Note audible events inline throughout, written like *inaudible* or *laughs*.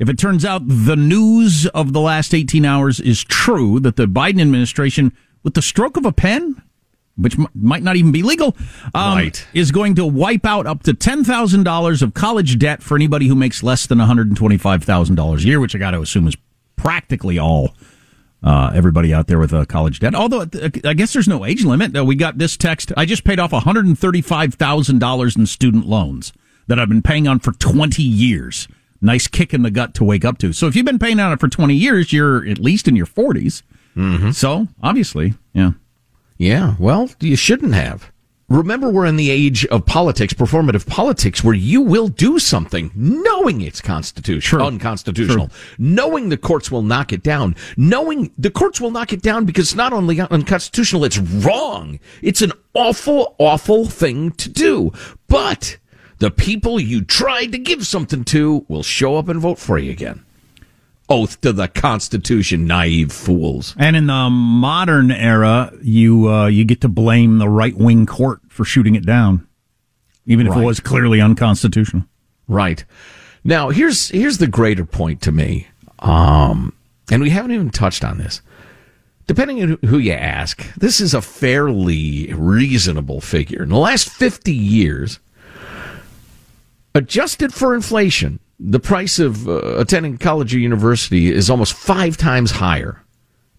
If it turns out the news of the last 18 hours is true, that the Biden administration, with the stroke of a pen, which m- might not even be legal, um, Right. is going to wipe out up to $10,000 of college debt for anybody who makes less than $125,000 a year, which I got to assume is practically all uh, everybody out there with a college debt. Although uh, I guess there's no age limit. Uh, we got this text. I just paid off $135,000 in student loans that I've been paying on for 20 years. Nice kick in the gut to wake up to. So if you've been paying on it for 20 years, you're at least in your 40s. Mm-hmm. So obviously, yeah. Yeah, well, you shouldn't have. Remember, we're in the age of politics, performative politics, where you will do something knowing it's constitutional, unconstitutional, knowing the courts will knock it down, knowing the courts will knock it down because it's not only unconstitutional, it's wrong. It's an awful, awful thing to do. But the people you tried to give something to will show up and vote for you again. Oath to the Constitution, naive fools. And in the modern era, you uh, you get to blame the right wing court for shooting it down, even if it was clearly unconstitutional. Right. Now, here's here's the greater point to me. Um, and we haven't even touched on this. Depending on who you ask, this is a fairly reasonable figure. In the last 50 years, adjusted for inflation, the price of uh, attending college or university is almost five times higher.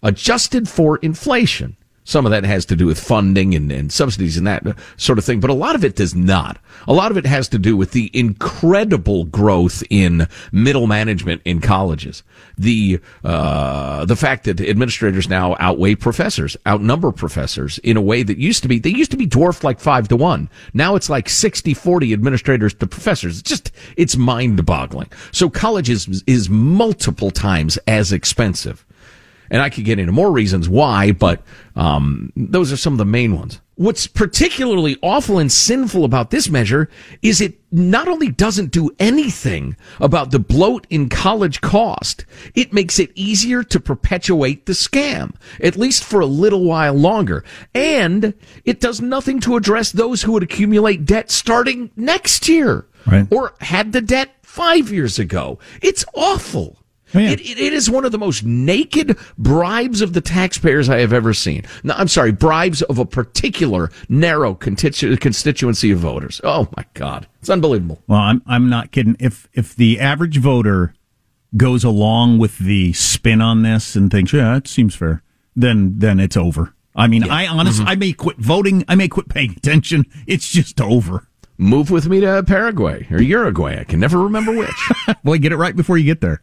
Adjusted for inflation. Some of that has to do with funding and, and subsidies and that sort of thing, but a lot of it does not. A lot of it has to do with the incredible growth in middle management in colleges. The, uh, the fact that administrators now outweigh professors, outnumber professors in a way that used to be, they used to be dwarfed like five to one. Now it's like 60, 40 administrators to professors. It's just, it's mind boggling. So college is, is multiple times as expensive. And I could get into more reasons why, but um, those are some of the main ones. What's particularly awful and sinful about this measure is it not only doesn't do anything about the bloat in college cost, it makes it easier to perpetuate the scam, at least for a little while longer. And it does nothing to address those who would accumulate debt starting next year Right. or had the debt five years ago. It's awful. Yeah. It, it, it is one of the most naked bribes of the taxpayers I have ever seen. No, I'm sorry, bribes of a particular narrow constitu- constituency of voters. Oh my God, it's unbelievable. Well, I'm I'm not kidding. If if the average voter goes along with the spin on this and thinks, yeah, it seems fair, then then it's over. I mean, I honestly, mm-hmm. I may quit voting. I may quit paying attention. It's just over. Move with me to Paraguay or Uruguay. I can never remember which. *laughs* Boy, get it right before you get there.